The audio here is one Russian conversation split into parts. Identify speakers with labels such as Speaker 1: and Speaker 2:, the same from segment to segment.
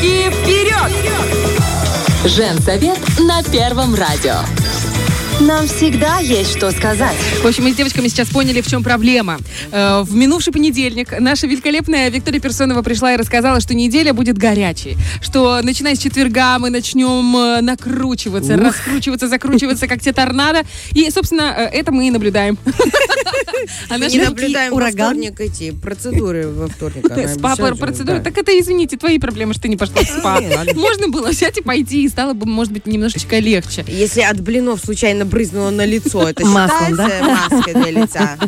Speaker 1: Девочки, вперед!
Speaker 2: Женсовет на Первом радио.
Speaker 3: Нам всегда есть что сказать.
Speaker 4: В общем, мы с девочками сейчас поняли, в чем проблема. Э, В минувший понедельник наша великолепная Виктория Персонова пришла и рассказала, что неделя будет горячей. Что начиная с четверга мы начнем э, накручиваться, раскручиваться, закручиваться, как те торнадо. И, собственно, э, это мы и наблюдаем. А
Speaker 5: Не наблюдаем во
Speaker 3: ураган.
Speaker 5: вторник эти процедуры во вторник. она
Speaker 4: Спа
Speaker 5: да.
Speaker 4: Так это, извините, твои проблемы, что ты не пошла в спа.
Speaker 5: Ладно.
Speaker 4: Можно было взять и пойти, и стало бы, может быть, немножечко легче.
Speaker 5: Если от блинов случайно брызнуло на лицо, это
Speaker 3: Маслом,
Speaker 5: считается маской для лица?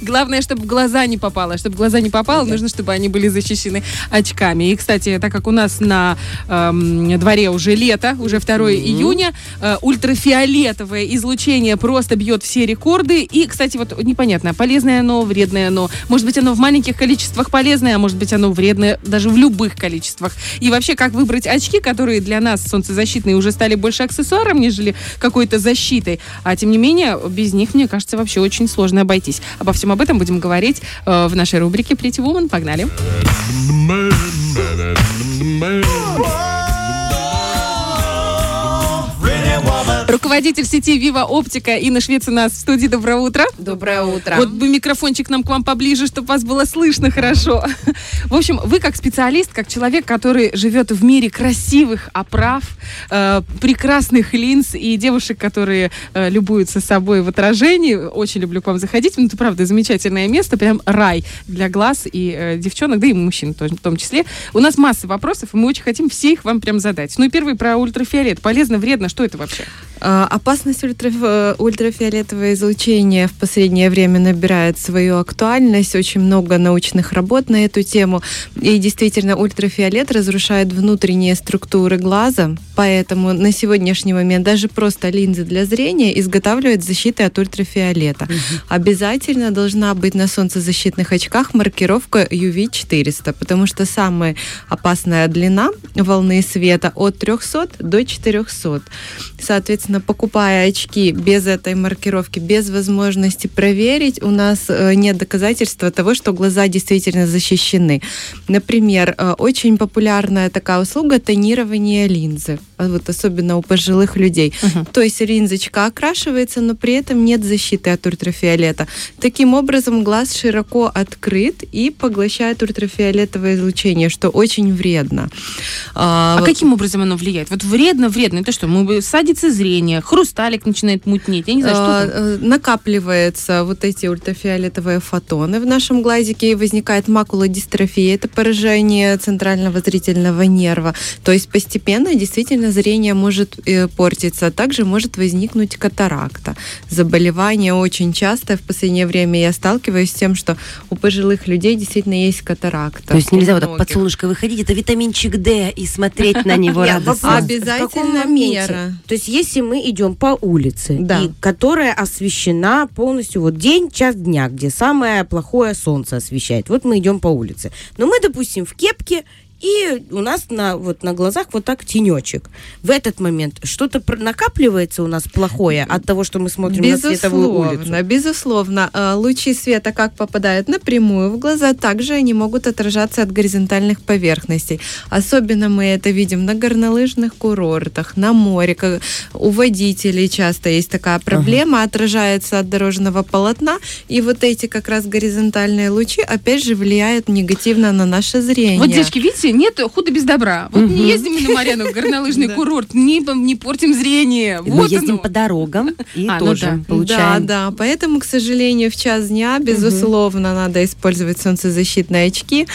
Speaker 4: Главное, чтобы в глаза не попало. Чтобы в глаза не попало, нужно, чтобы они были защищены очками. И, кстати, так как у нас на эм, дворе уже лето, уже 2 июня, э, ультрафиолетовое излучение просто бьет все рекорды. И, кстати, вот непонятно, полезное оно, вредное оно. Может быть, оно в маленьких количествах полезное, а может быть, оно вредное даже в любых количествах. И вообще, как выбрать очки, которые для нас солнцезащитные уже стали больше аксессуаром, нежели какой-то защитой. А тем не менее, без них, мне кажется, вообще очень сложно обойтись. Обо всем об этом будем говорить э, в нашей рубрике Pretty Woman. Погнали. Руководитель сети Viva Оптика Инна Швец у нас в студии. Доброе утро.
Speaker 5: Доброе утро.
Speaker 4: Вот бы микрофончик нам к вам поближе, чтобы вас было слышно хорошо. В общем, вы как специалист, как человек, который живет в мире красивых оправ, э, прекрасных линз и девушек, которые э, любуются собой в отражении, очень люблю к вам заходить. Ну, это правда замечательное место, прям рай для глаз и э, девчонок, да и мужчин тоже, в том числе. У нас масса вопросов, и мы очень хотим все их вам прям задать. Ну и первый про ультрафиолет. Полезно, вредно, что это вообще?
Speaker 6: Опасность ультраф- э, ультрафиолетового излучения в последнее время набирает свою актуальность. Очень много научных работ на эту тему. И действительно, ультрафиолет разрушает внутренние структуры глаза. Поэтому на сегодняшний момент даже просто линзы для зрения изготавливают защиты от ультрафиолета. Обязательно должна быть на солнцезащитных очках маркировка UV400, потому что самая опасная длина волны света от 300 до 400. Соответственно, покупая очки без этой маркировки, без возможности проверить, у нас э, нет доказательства того, что глаза действительно защищены. Например, э, очень популярная такая услуга тонирование линзы, вот особенно у пожилых людей. То есть линзочка окрашивается, но при этом нет защиты от ультрафиолета. Таким образом, глаз широко открыт и поглощает ультрафиолетовое излучение, что очень вредно.
Speaker 4: А
Speaker 6: вот-
Speaker 4: каким образом оно влияет? Вот вредно, вредно. Это что, мы, садится зрение, хрусталик начинает мутнеть. Я не знаю, что
Speaker 6: А,
Speaker 4: там.
Speaker 6: э, накапливаются вот эти ультрафиолетовые фотоны в нашем глазике, и возникает макулодистрофия. Это поражение центрального зрительного нерва. То есть постепенно действительно зрение может э, портиться. Также может возникнуть катаракта. Заболевание очень часто. В последнее время я сталкиваюсь с тем, что у пожилых людей действительно есть катаракта.
Speaker 3: То есть нельзя вот так под солнышко выходить, это витаминчик D и смотреть на него радостно.
Speaker 6: Обязательно мера.
Speaker 5: То есть, если мы идем по улице, которая освещена полностью, вот день, час дня, где самое плохое солнце освещает, вот мы идем по улице. Но мы, допустим, в кепке, и у нас на, вот, на глазах вот так тенечек. В этот момент что-то накапливается у нас плохое от того, что мы смотрим на световую улицу?
Speaker 6: Безусловно, безусловно. А, Лучи света как попадают напрямую в глаза, также они могут отражаться от горизонтальных поверхностей. Особенно мы это видим на горнолыжных курортах, на море. У водителей часто есть такая проблема, отражается от дорожного полотна, и вот эти как раз горизонтальные лучи опять же влияют негативно на наше зрение.
Speaker 4: Вот, девочки, видите, нет худа без добра. Вот не ездим мы на Марьяну в горнолыжный
Speaker 6: Да.
Speaker 4: курорт, не, не портим зрение.
Speaker 3: Мы
Speaker 4: Вот
Speaker 3: ездим
Speaker 4: оно.
Speaker 3: по дорогам и
Speaker 4: А, ну
Speaker 3: тоже
Speaker 4: да.
Speaker 3: получаем.
Speaker 6: Да, да. Поэтому, к сожалению, в час дня, безусловно, надо использовать солнцезащитные очки.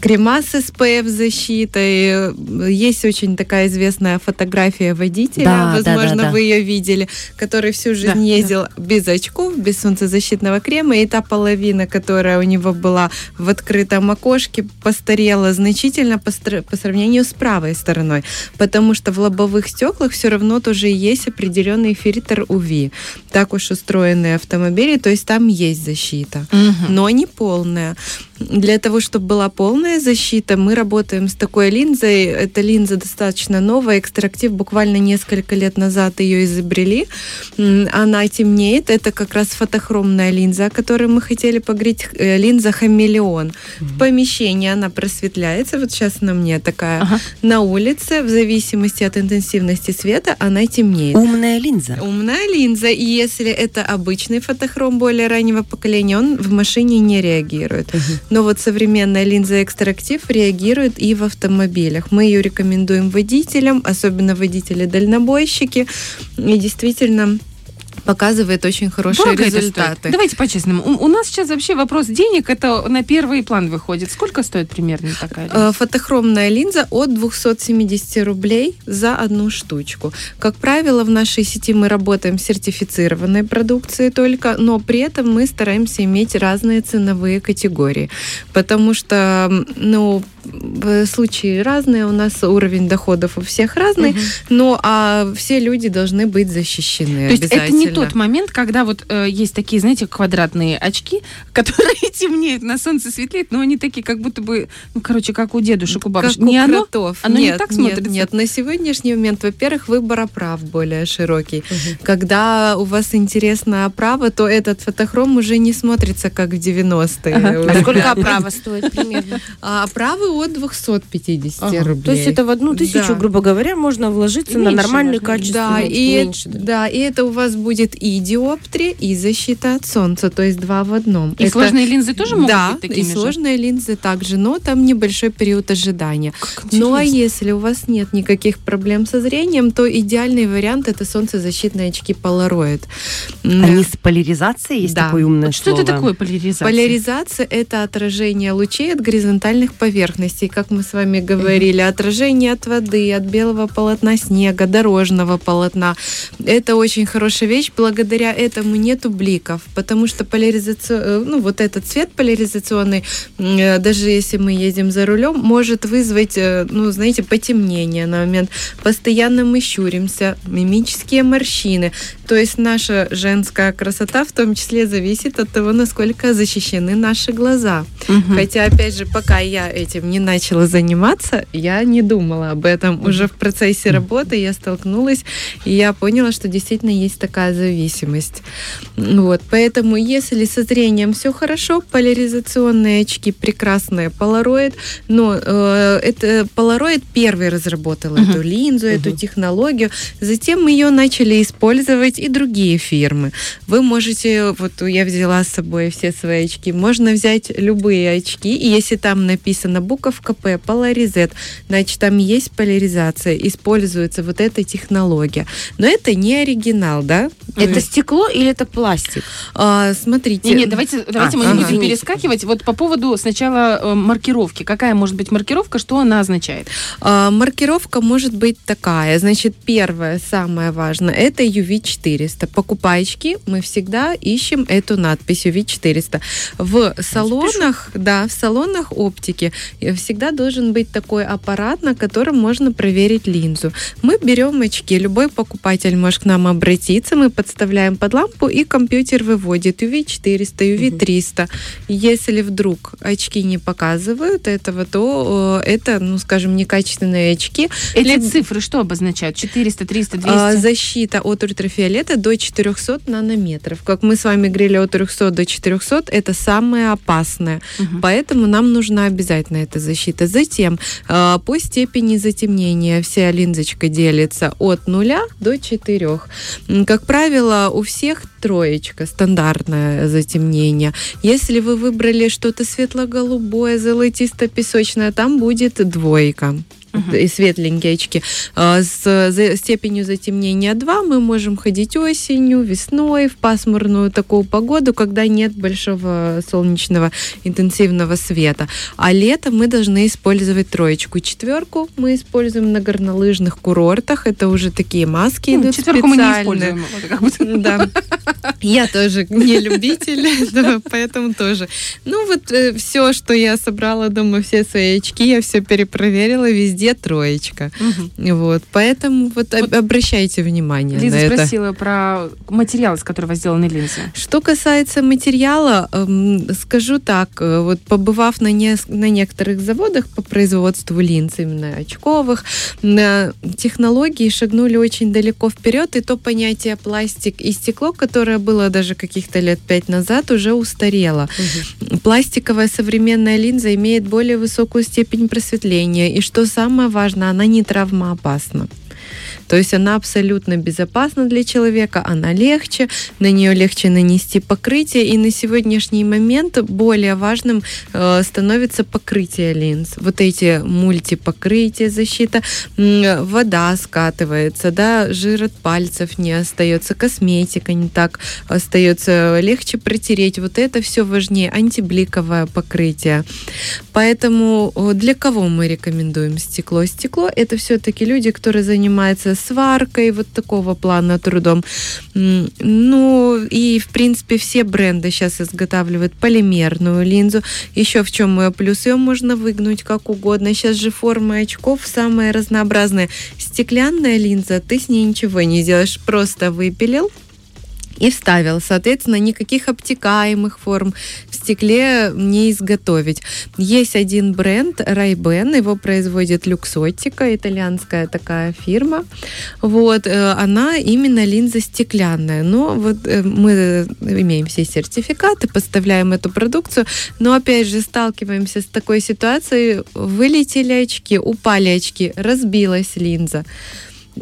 Speaker 6: Крема с SPF защитой. Есть очень такая известная фотография водителя,
Speaker 3: Да,
Speaker 6: возможно,
Speaker 3: да, да.
Speaker 6: вы ее видели, который всю жизнь ездил без очков, без солнцезащитного крема, и та половина, которая у него была в открытом окошке, постарела значительно по, по сравнению с правой стороной, потому что в лобовых стеклах все равно тоже есть определенный фильтр UV. Так уж устроены автомобили, то есть там есть защита
Speaker 4: Мгм.
Speaker 6: но не полная. Для того, чтобы была полная защита, мы работаем с такой линзой. Эта линза достаточно новая. Экстрактив буквально несколько лет назад ее изобрели. Она темнеет. Это как раз фотохромная линза, о которой мы хотели поговорить. Э, Линза хамелеон. В помещении она просветляется. Вот сейчас на мне такая.
Speaker 4: Ага.
Speaker 6: На улице, в зависимости от интенсивности света, она темнеет.
Speaker 3: Умная линза.
Speaker 6: Умная линза. И если это обычный фотохром более раннего поколения, он в машине не реагирует. Но вот современная линза экстрактив реагирует и в автомобилях. Мы ее рекомендуем водителям, особенно водители-дальнобойщики. И действительно показывает очень хорошие
Speaker 4: это
Speaker 6: результаты.
Speaker 4: стоит? Давайте по-честному. У, у нас сейчас вообще вопрос денег, это на первый план выходит. Сколько стоит примерно такая линза?
Speaker 6: Э, Фотохромная линза от 270 рублей за одну штучку. Как правило, в нашей сети мы работаем с сертифицированной продукцией только, но при этом мы стараемся иметь разные ценовые категории, потому что, ну, случаи разные, у нас уровень доходов у всех разный, но а все люди должны быть защищены
Speaker 4: То есть это не тот момент, когда вот э, есть такие, знаете, квадратные очки, которые темнеют, на солнце светлеет, но они такие, как будто бы, ну, короче, как у дедушек, у бабушек.
Speaker 6: Как у
Speaker 4: не оно?
Speaker 6: кротов.
Speaker 4: Оно не
Speaker 6: нет,
Speaker 4: так
Speaker 6: нет,
Speaker 4: смотрится?
Speaker 6: Нет, на сегодняшний момент, во-первых, выбор оправ более широкий. Когда у вас интересна оправа, то этот фотохром уже не смотрится, как в 90-е.
Speaker 4: Ага.
Speaker 6: У
Speaker 5: А сколько оправа стоит примерно?
Speaker 6: А оправы от 250
Speaker 5: Ага.
Speaker 6: рублей.
Speaker 5: То есть это в одну тысячу,
Speaker 6: Да.
Speaker 5: грубо говоря, можно вложиться
Speaker 4: И
Speaker 5: на нормальный качественный,
Speaker 6: Да, и,
Speaker 5: меньше. да.
Speaker 6: да, и это у вас будет и диоптрия, и защита от солнца, то есть два в одном.
Speaker 4: И
Speaker 6: Это-
Speaker 4: сложные линзы тоже могут
Speaker 6: да,
Speaker 4: быть такими
Speaker 6: и
Speaker 4: же?
Speaker 6: сложные линзы также, но там небольшой период ожидания. Ну а если у вас нет никаких проблем со зрением, то идеальный вариант это солнцезащитные очки Polaroid.
Speaker 3: Они с поляризацией есть
Speaker 6: Да.
Speaker 3: такое умное
Speaker 4: Вот что
Speaker 3: слово.
Speaker 4: это такое поляризация?
Speaker 6: Поляризация – это отражение лучей от горизонтальных поверхностей, как мы с вами говорили, отражение от воды, от белого полотна снега, дорожного полотна. Это очень хорошая вещь, благодаря этому нету бликов, потому что поляризация, ну вот этот цвет поляризационный, э, даже если мы едем за рулем, может вызвать, э, ну знаете, потемнение на момент. Постоянно мы щуримся, мимические морщины. То есть наша женская красота в том числе зависит от того, насколько защищены наши глаза.
Speaker 4: Мгм.
Speaker 6: Хотя, опять же, пока я этим не начала заниматься, я не думала об этом. Уже в процессе работы я столкнулась, и я поняла, что действительно есть такая зависимость. Вот. Поэтому, если со зрением все хорошо, поляризационные очки прекрасные, Polaroid, но э, это Polaroid первый разработал
Speaker 4: Мгм.
Speaker 6: эту линзу, эту технологию. Затем ее начали использовать и другие фирмы. Вы можете, вот я взяла с собой все свои очки, можно взять любые очки, и если там написано буковка П, поляризет, значит, там есть поляризация, используется вот эта технология. Но это не оригинал, да?
Speaker 5: Это стекло или это пластик?
Speaker 6: А, смотрите.
Speaker 4: Не, не, давайте, давайте мы не
Speaker 5: ага.
Speaker 4: будем перескакивать. Вот по поводу сначала э, маркировки. Какая может быть маркировка, что она означает?
Speaker 6: А, маркировка может быть такая. Значит, первое, самое важное, это UV400. Покупая очки, мы всегда ищем эту надпись UV400. В салонах, да, в салонах оптики э, всегда должен быть такой аппарат, на котором можно проверить линзу. Мы берем очки, любой покупатель может к нам обратиться, мы подставляем под лампу, и компьютер выводит UV400, UV300. Если вдруг очки не показывают этого, то э, это, ну, скажем, некачественные очки.
Speaker 4: Эти
Speaker 6: Либо-
Speaker 4: цифры что обозначают? 400, 300, 200?
Speaker 6: А, защита от ультрафиолета до 400 нанометров. Как мы с вами говорили, от 300 до 400 это самое опасное.
Speaker 4: Мгм.
Speaker 6: Поэтому нам нужна обязательно эта защита. Затем э, по степени затемнения вся линзочка делится от 0 до 4. М, Как правило, у всех троечка, стандартное затемнение. Если вы выбрали что-то светло-голубое, золотисто-песочное, там будет двойка И светленькие очки. А, С степенью затемнения 2 мы можем ходить осенью, весной, в пасмурную такую погоду, когда нет большого солнечного интенсивного света. А летом мы должны использовать троечку. Четверку мы используем на горнолыжных курортах. Это уже такие маски
Speaker 4: Ну,
Speaker 6: идут
Speaker 4: четверку мы не
Speaker 6: специальные.
Speaker 4: используем. Вот как будто.
Speaker 6: Да. Я тоже не любитель поэтому тоже. Ну вот все, что я собрала дома, все свои очки, я все перепроверила, везде везде троечка.
Speaker 4: Мгм.
Speaker 6: Вот, поэтому вот,
Speaker 4: Вот
Speaker 6: обращайте внимание
Speaker 4: Лиза
Speaker 6: на это.
Speaker 4: спросила про материал, из которого сделаны линзы.
Speaker 6: Что касается материала, эм, скажу так, э, вот побывав на, нес- на некоторых заводах по производству линз, именно очковых, на технологии шагнули очень далеко вперед, и то понятие пластик и стекло, которое было даже каких-то лет пять назад, уже устарело. Пластиковая современная линза имеет более высокую степень просветления, и что самое важное, она не травмоопасна. То есть она абсолютно безопасна для человека, она легче, на нее легче нанести покрытие, и на сегодняшний момент более важным э, становится покрытие линз. Вот эти мультипокрытия, защита, вода скатывается, да, жир от пальцев не остается, косметика не так остается, легче протереть. Вот это все важнее, антибликовое покрытие. Поэтому о, для кого мы рекомендуем стекло? Стекло это все-таки люди, которые занимаются сваркой, вот такого плана трудом. Ну и в принципе все бренды сейчас изготавливают полимерную линзу. Еще в чем ее плюс? Ее можно выгнуть как угодно. Сейчас же формы очков самые разнообразные. Стеклянная линза, ты с ней ничего не сделаешь, просто выпилил и вставил. Соответственно, никаких обтекаемых форм в стекле не изготовить. Есть один бренд Ray-Ban, его производит Luxottica, итальянская такая фирма. Вот, э, она именно линза стеклянная. Но вот э, мы имеем все сертификаты, поставляем эту продукцию, но опять же сталкиваемся с такой ситуацией, вылетели очки, упали очки, разбилась линза.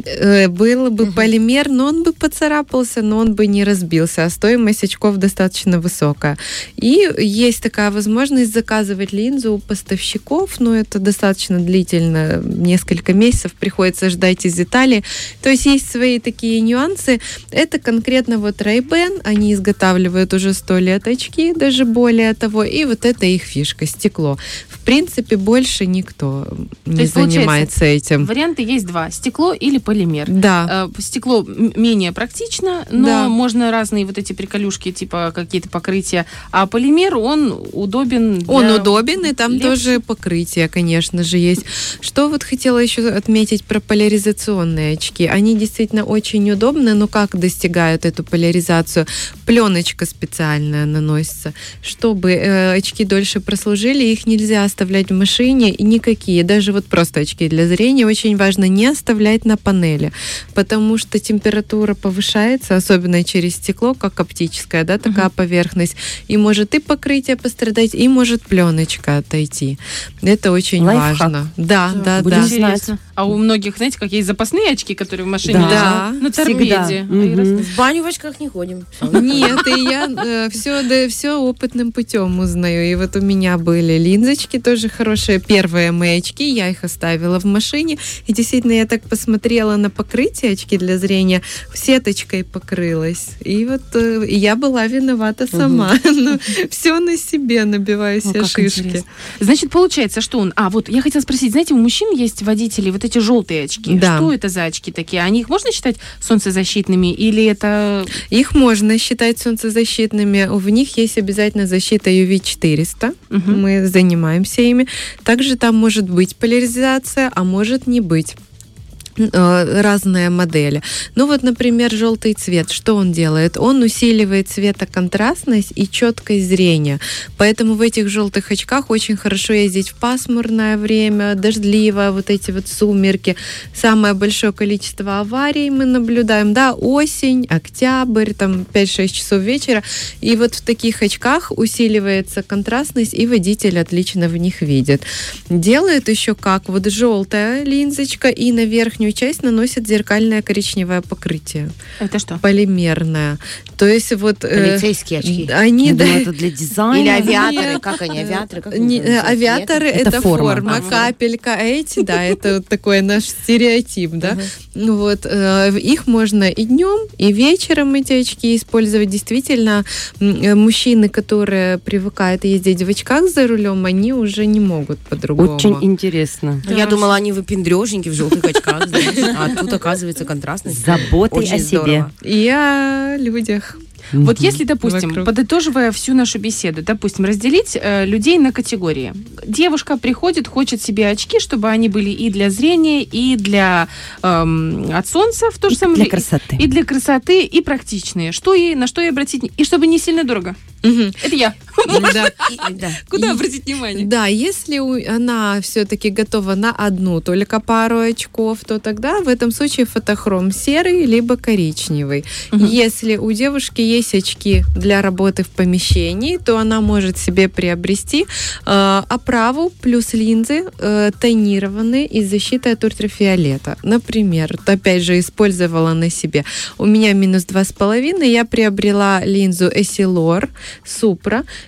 Speaker 6: Э, Был бы полимер, но он бы поцарапался, но он бы не разбился, а стоимость очков достаточно высокая. И есть такая возможность заказывать линзу у поставщиков, но это достаточно длительно, несколько месяцев приходится ждать из Италии. То есть есть свои такие нюансы. Это конкретно вот Ray-Ban, они изготавливают уже сто лет очки, даже более того, и вот это их фишка, стекло. В принципе, больше никто не
Speaker 4: есть, получается,
Speaker 6: занимается этим.
Speaker 4: Варианты есть два. Стекло или полимер.
Speaker 6: Да.
Speaker 4: Э, Стекло менее практично, но
Speaker 6: Да.
Speaker 4: можно разные вот эти приколюшки, типа какие-то покрытия. А полимер, он удобен
Speaker 6: Он
Speaker 4: для-
Speaker 6: удобен, и там
Speaker 4: легче.
Speaker 6: тоже покрытие, конечно же, есть. Что вот хотела еще отметить про поляризационные очки. Они действительно очень удобны, но как достигают эту поляризацию? Пленочка специальная наносится, чтобы э, очки дольше прослужили, их нельзя оставлять в машине, и никакие, даже вот просто очки для зрения, очень важно не оставлять на панели, потому что температура повышается, особенно через стекло, как оптическая, да, такая поверхность, и может и покрытие пострадать, и может пленочка отойти. Это очень
Speaker 3: Лайфхак.
Speaker 6: важно. Да, да,
Speaker 3: Будем
Speaker 6: да.
Speaker 3: знать.
Speaker 4: А у многих, знаете, как есть запасные очки, которые в машине
Speaker 3: Да.
Speaker 4: лежат на
Speaker 3: Всегда.
Speaker 4: торпеде. А раз-
Speaker 5: В баню в очках не ходим.
Speaker 6: Нет, и я все, да, все опытным путем узнаю. И вот у меня были линзочки тоже хорошие. Первые мои очки, я их оставила в машине. И действительно, я так посмотрела на покрытие очки для зрения, сеточкой покрылась. И вот э, я была виновата сама. все на себе набиваю
Speaker 4: как
Speaker 6: шишки.
Speaker 4: интересно. Значит, получается, что он... А, вот я хотела спросить, знаете, у мужчин есть водители вот эти желтые очки.
Speaker 6: Да.
Speaker 4: Что это за очки такие? Они их можно считать солнцезащитными или это...
Speaker 6: Их можно считать солнцезащитными. В них есть обязательно защита UV-400.
Speaker 4: Мгм.
Speaker 6: Мы занимаемся ими. Также там может быть поляризация, а может не быть разные модели. Ну вот, например, желтый цвет, что он делает? Он усиливает цветоконтрастность и четкость зрения. Поэтому в этих желтых очках очень хорошо ездить в пасмурное время, дождливое, вот эти вот сумерки. Самое большое количество аварий мы наблюдаем, да, осень, октябрь, там 5-6 часов вечера. И вот в таких очках усиливается контрастность, и водитель отлично в них видит. Делает еще как вот желтая линзочка, и на верхнюю часть наносит зеркальное коричневое покрытие,
Speaker 4: Это что?
Speaker 6: полимерное. То есть вот... э,
Speaker 5: Полицейские очки.
Speaker 6: Они,
Speaker 3: Я
Speaker 6: да,
Speaker 3: думала, это для дизайна.
Speaker 5: Или авиаторы. Как они, авиаторы? Как они
Speaker 6: не, авиаторы
Speaker 3: Это
Speaker 6: это,
Speaker 3: форма.
Speaker 6: форма, капелька, а эти, да, это такой наш стереотип, да. Ну Вот, э, их можно и днем, и вечером эти очки использовать. Действительно, э, мужчины, которые привыкают ездить в очках за рулем, они уже не могут по-другому.
Speaker 3: Очень интересно.
Speaker 5: Я думала, они выпендрежники в желтых очках. а тут, оказывается, контрастность.
Speaker 3: Заботой
Speaker 5: Очень
Speaker 3: о себе.
Speaker 6: И о людях.
Speaker 4: Вот если, допустим,
Speaker 6: Вокруг.
Speaker 4: подытоживая всю нашу беседу, допустим, разделить э, людей на категории. Девушка приходит, хочет себе очки, чтобы они были и для зрения, и для эм, от солнца в то же
Speaker 3: И
Speaker 4: самое
Speaker 3: для
Speaker 4: время,
Speaker 3: красоты.
Speaker 4: И для красоты, и практичные. Что ей, на что ей обратить, и чтобы не сильно дорого.
Speaker 6: Мгм.
Speaker 4: Это я.
Speaker 6: Да.
Speaker 4: Куда
Speaker 6: И-
Speaker 4: обратить внимание?
Speaker 6: Да, если у- она все-таки готова на одну только пару очков, то тогда в этом случае фотохром серый либо коричневый. Если у девушки есть очки для работы в помещении, то она может себе приобрести э, оправу плюс линзы э, тонированные и с защитой от ультрафиолета. Например, вот опять же использовала на себе. У меня минус два с половиной, я приобрела линзу Essilor Supra,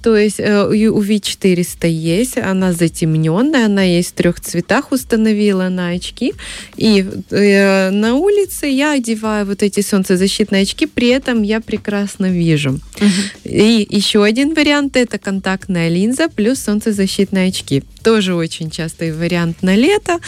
Speaker 6: то есть э, у V400 есть, она затемненная, она есть в трех цветах, установила на очки. И э, на улице я одеваю вот эти солнцезащитные очки, при этом я прекрасно вижу. И еще один вариант это контактная линза плюс солнцезащитные очки. Тоже очень частый вариант на лето.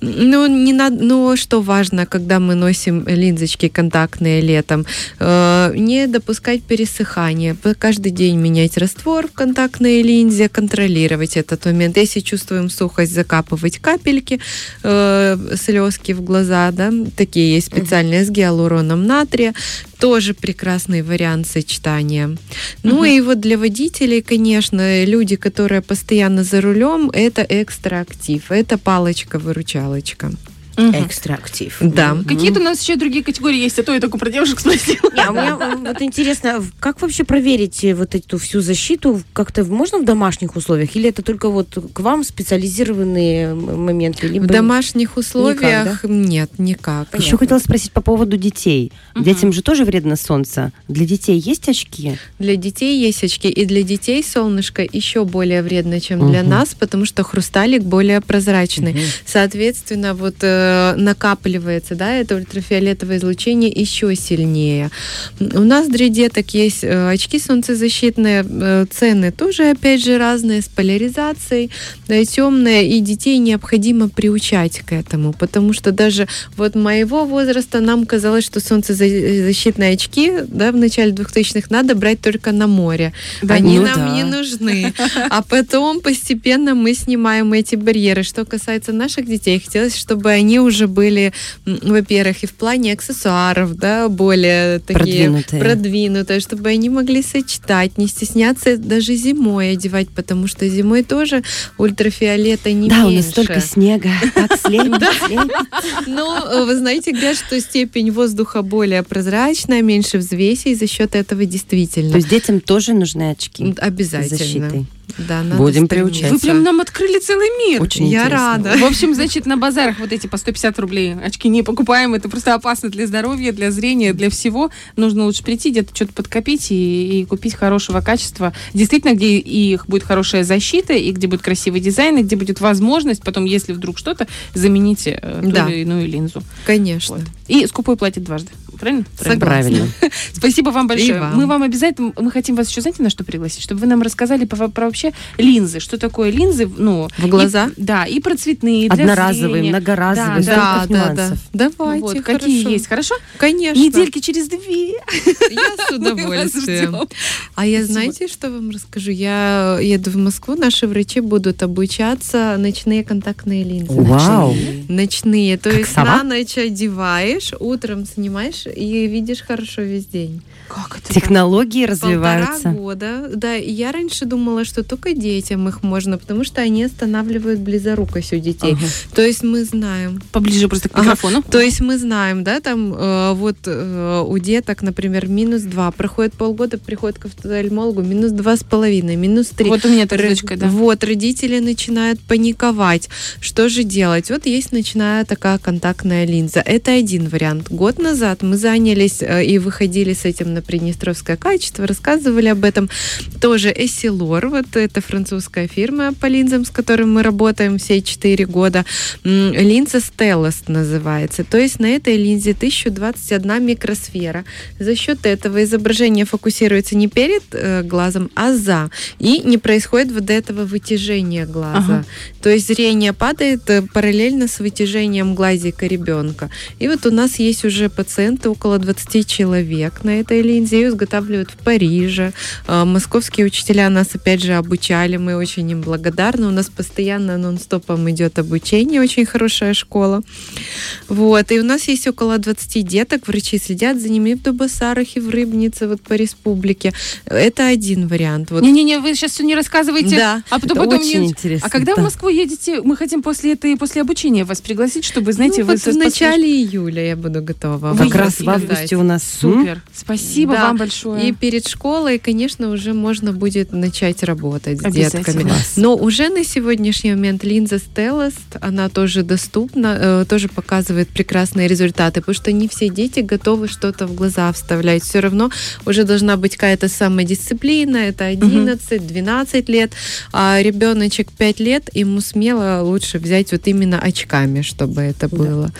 Speaker 6: Но, не надо, но что важно, когда мы носим линзочки контактные летом, э, не допускать пересыхания. Каждый день менять раствор в контактной линзе, контролировать этот момент. Если чувствуем сухость, закапывать капельки, э, слезки в глаза, да, такие есть специальные с гиалуроном натрия. Тоже прекрасный вариант сочетания. Ну
Speaker 4: Мгм.
Speaker 6: и вот для водителей, конечно, люди, которые постоянно за рулем, это экстра актив, это палочка-выручалочка.
Speaker 4: Мгм.
Speaker 5: Экстра актив.
Speaker 6: Да.
Speaker 4: Какие-то у нас еще другие категории есть, а то я только про девушек спросила.
Speaker 5: Не, а у меня вот интересно, как вообще проверить э, вот эту всю защиту? Как-то можно в домашних условиях? Или это только вот к вам специализированные моменты? Либо...
Speaker 6: В домашних условиях нет, никак.
Speaker 3: Еще хотела спросить по поводу детей. Детям же тоже вредно солнце. Для детей есть очки?
Speaker 6: Для детей есть очки, и для детей солнышко еще более вредно, чем для нас, потому что хрусталик более прозрачный. Соответственно, вот э, накапливается, да, это ультрафиолетовое излучение еще сильнее. У нас для деток есть э, очки солнцезащитные, э, цены тоже, опять же, разные, с поляризацией, да, темные, и детей необходимо приучать к этому, потому что даже вот моего возраста нам казалось, что солнцезащитные очки, да, в начале 2000-х надо брать только на море. Они
Speaker 3: ну
Speaker 6: нам
Speaker 3: да.
Speaker 6: не нужны. А потом постепенно мы снимаем эти барьеры. Что касается наших детей, хотелось, чтобы они уже были, во-первых, и в плане аксессуаров, да, более такие
Speaker 3: Продвинутые.
Speaker 6: продвинутые, чтобы они могли сочетать, не стесняться даже зимой одевать, потому что зимой тоже ультрафиолета не
Speaker 3: да, у
Speaker 6: меньше.
Speaker 3: нас столько снега. Так слепит.
Speaker 6: Но э, вы знаете, говорят, что степень воздуха более прозрачная, меньше взвеси, и за счет этого действительно
Speaker 3: То есть детям тоже нужны очки
Speaker 6: обязательно.
Speaker 3: защитой.
Speaker 6: Да, надо
Speaker 3: Будем приучать.
Speaker 4: Вы прям нам открыли целый мир.
Speaker 3: Очень
Speaker 6: Я
Speaker 3: интересно.
Speaker 6: рада.
Speaker 4: В общем, значит, на базарах вот эти по 150 рублей очки не покупаем. Это просто опасно для здоровья, для зрения, для всего. Нужно лучше прийти, где-то что-то подкопить и, и купить хорошего качества. Действительно, где и их будет хорошая защита, и где будет красивый дизайн, и где будет возможность потом, если вдруг что-то, заменить э, ту
Speaker 6: Да.
Speaker 4: или иную линзу.
Speaker 6: Конечно.
Speaker 4: Вот. И скупой платит дважды. Правильно?
Speaker 6: Согласна.
Speaker 3: Правильно.
Speaker 4: Спасибо вам большое.
Speaker 6: Вам.
Speaker 4: Мы вам обязательно, мы хотим вас еще, знаете, на что пригласить? Чтобы вы нам рассказали про, про вообще линзы. Что такое линзы? Ну,
Speaker 6: В глаза?
Speaker 4: и- да, и про цветные,
Speaker 3: Одноразовые,
Speaker 4: зрения.
Speaker 3: многоразовые,
Speaker 4: Да,
Speaker 6: да, да.
Speaker 3: нюансов.
Speaker 6: Давайте,
Speaker 4: Вот,
Speaker 6: хорошо.
Speaker 4: какие есть, хорошо?
Speaker 6: Конечно.
Speaker 4: Недельки через две.
Speaker 6: Я с удовольствием.
Speaker 4: ждем.
Speaker 6: А я знаете, что вам расскажу? Я еду в Москву, наши врачи будут обучаться ночные контактные линзы.
Speaker 3: Вау.
Speaker 6: Ночные. То есть на ночь одеваешь, утром снимаешь и видишь хорошо весь день.
Speaker 4: Как это?
Speaker 3: Технологии
Speaker 6: Полтора
Speaker 3: развиваются.
Speaker 6: года. Да, и я раньше думала, что только детям их можно, потому что они останавливают близорукость у детей.
Speaker 3: Ага.
Speaker 6: То есть мы знаем.
Speaker 4: Поближе просто к
Speaker 6: Ага.
Speaker 4: микрофону.
Speaker 6: То есть мы знаем, да, там э, вот э, у деток, например, минус 2, проходит полгода, приходит к офтальмологу, минус два с половиной, минус 3.
Speaker 4: Вот у меня так с дочкой, да.
Speaker 6: Вот, родители начинают паниковать. Что же делать? Вот есть ночная такая контактная линза. Это один вариант. Год назад мы занялись э, и выходили с этим на Приднестровское качество, рассказывали об этом. Тоже Essilor, вот это французская фирма по линзам, с которой мы работаем все 4 года. Линза Stellast называется. То есть на этой линзе 1021 микросфера. За счет этого изображение фокусируется не перед э, глазом, а за. И не происходит вот этого вытяжения глаза.
Speaker 4: Ага.
Speaker 6: То есть зрение падает э, параллельно с вытяжением глазика ребенка. И вот у нас есть уже пациенты, где-то около 20 человек на этой линзе. Ее изготавливают в Париже. А, Московские учителя нас, опять же, обучали. Мы очень им благодарны. У нас постоянно нон-стопом идет обучение. Очень хорошая школа. Вот. И у нас есть около 20 деток. Врачи следят за ними и в Дубасарах, и в Рыбнице, вот по республике. Это один вариант. Вот.
Speaker 4: Не-не-не, вы сейчас все не рассказывайте.
Speaker 6: Да.
Speaker 4: А потом,
Speaker 3: Это
Speaker 4: потом
Speaker 3: очень
Speaker 4: мне-
Speaker 3: интересно,
Speaker 4: А когда
Speaker 3: да.
Speaker 4: в Москву едете, мы хотим после этой, после обучения вас пригласить, чтобы, знаете,
Speaker 6: Ну,
Speaker 4: вы
Speaker 6: вот в
Speaker 4: послуш-
Speaker 6: начале июля я буду готова.
Speaker 3: Как
Speaker 6: вам
Speaker 3: раз в августе у нас...
Speaker 4: Супер. Спасибо
Speaker 6: Да.
Speaker 4: вам большое.
Speaker 6: И перед школой, конечно, уже можно будет начать работать с детками. Но уже на сегодняшний момент линза Stellast, она тоже доступна, э, тоже показывает прекрасные результаты, потому что не все дети готовы что-то в глаза вставлять. Все равно уже должна быть какая-то самодисциплина, это 11-12 лет, а ребеночек 5 лет, ему смело лучше взять вот именно очками, чтобы это было.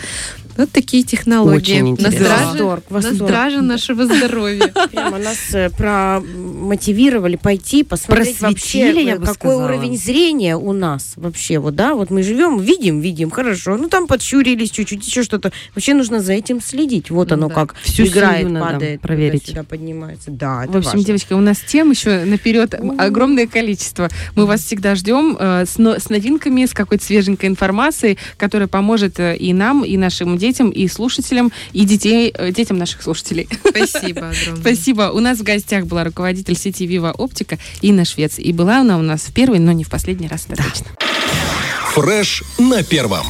Speaker 6: Вот такие технологии.
Speaker 3: Очень
Speaker 6: на
Speaker 3: интересно.
Speaker 6: страже,
Speaker 5: Восторг,
Speaker 6: на
Speaker 5: восторг.
Speaker 6: страже нашего здоровья.
Speaker 5: Прямо нас э, промотивировали пойти, посмотреть
Speaker 3: Просветили,
Speaker 5: вообще,
Speaker 3: я
Speaker 5: э,
Speaker 3: бы
Speaker 5: какой
Speaker 3: сказала.
Speaker 5: уровень зрения у нас вообще. Вот, да, вот мы живем, видим, видим, хорошо. Ну, там подщурились чуть-чуть, еще что-то. Вообще нужно за этим следить. Вот оно
Speaker 6: Да.
Speaker 5: как
Speaker 3: Всю
Speaker 5: играет, падает,
Speaker 3: проверить.
Speaker 5: сюда поднимается. Да, это
Speaker 4: В общем,
Speaker 5: важно.
Speaker 4: девочки, у нас тем еще наперед огромное количество. Мы вас всегда ждем э, с, но- с новинками, с какой-то свеженькой информацией, которая поможет и нам, и нашим детям, и слушателям, и детей, э, детям наших слушателей.
Speaker 6: Спасибо огромное.
Speaker 4: Спасибо. У нас в гостях была руководитель сети Viva Оптика Инна Швец. И была она у нас в первый, но не в последний раз, это точно.
Speaker 1: Фреш на первом.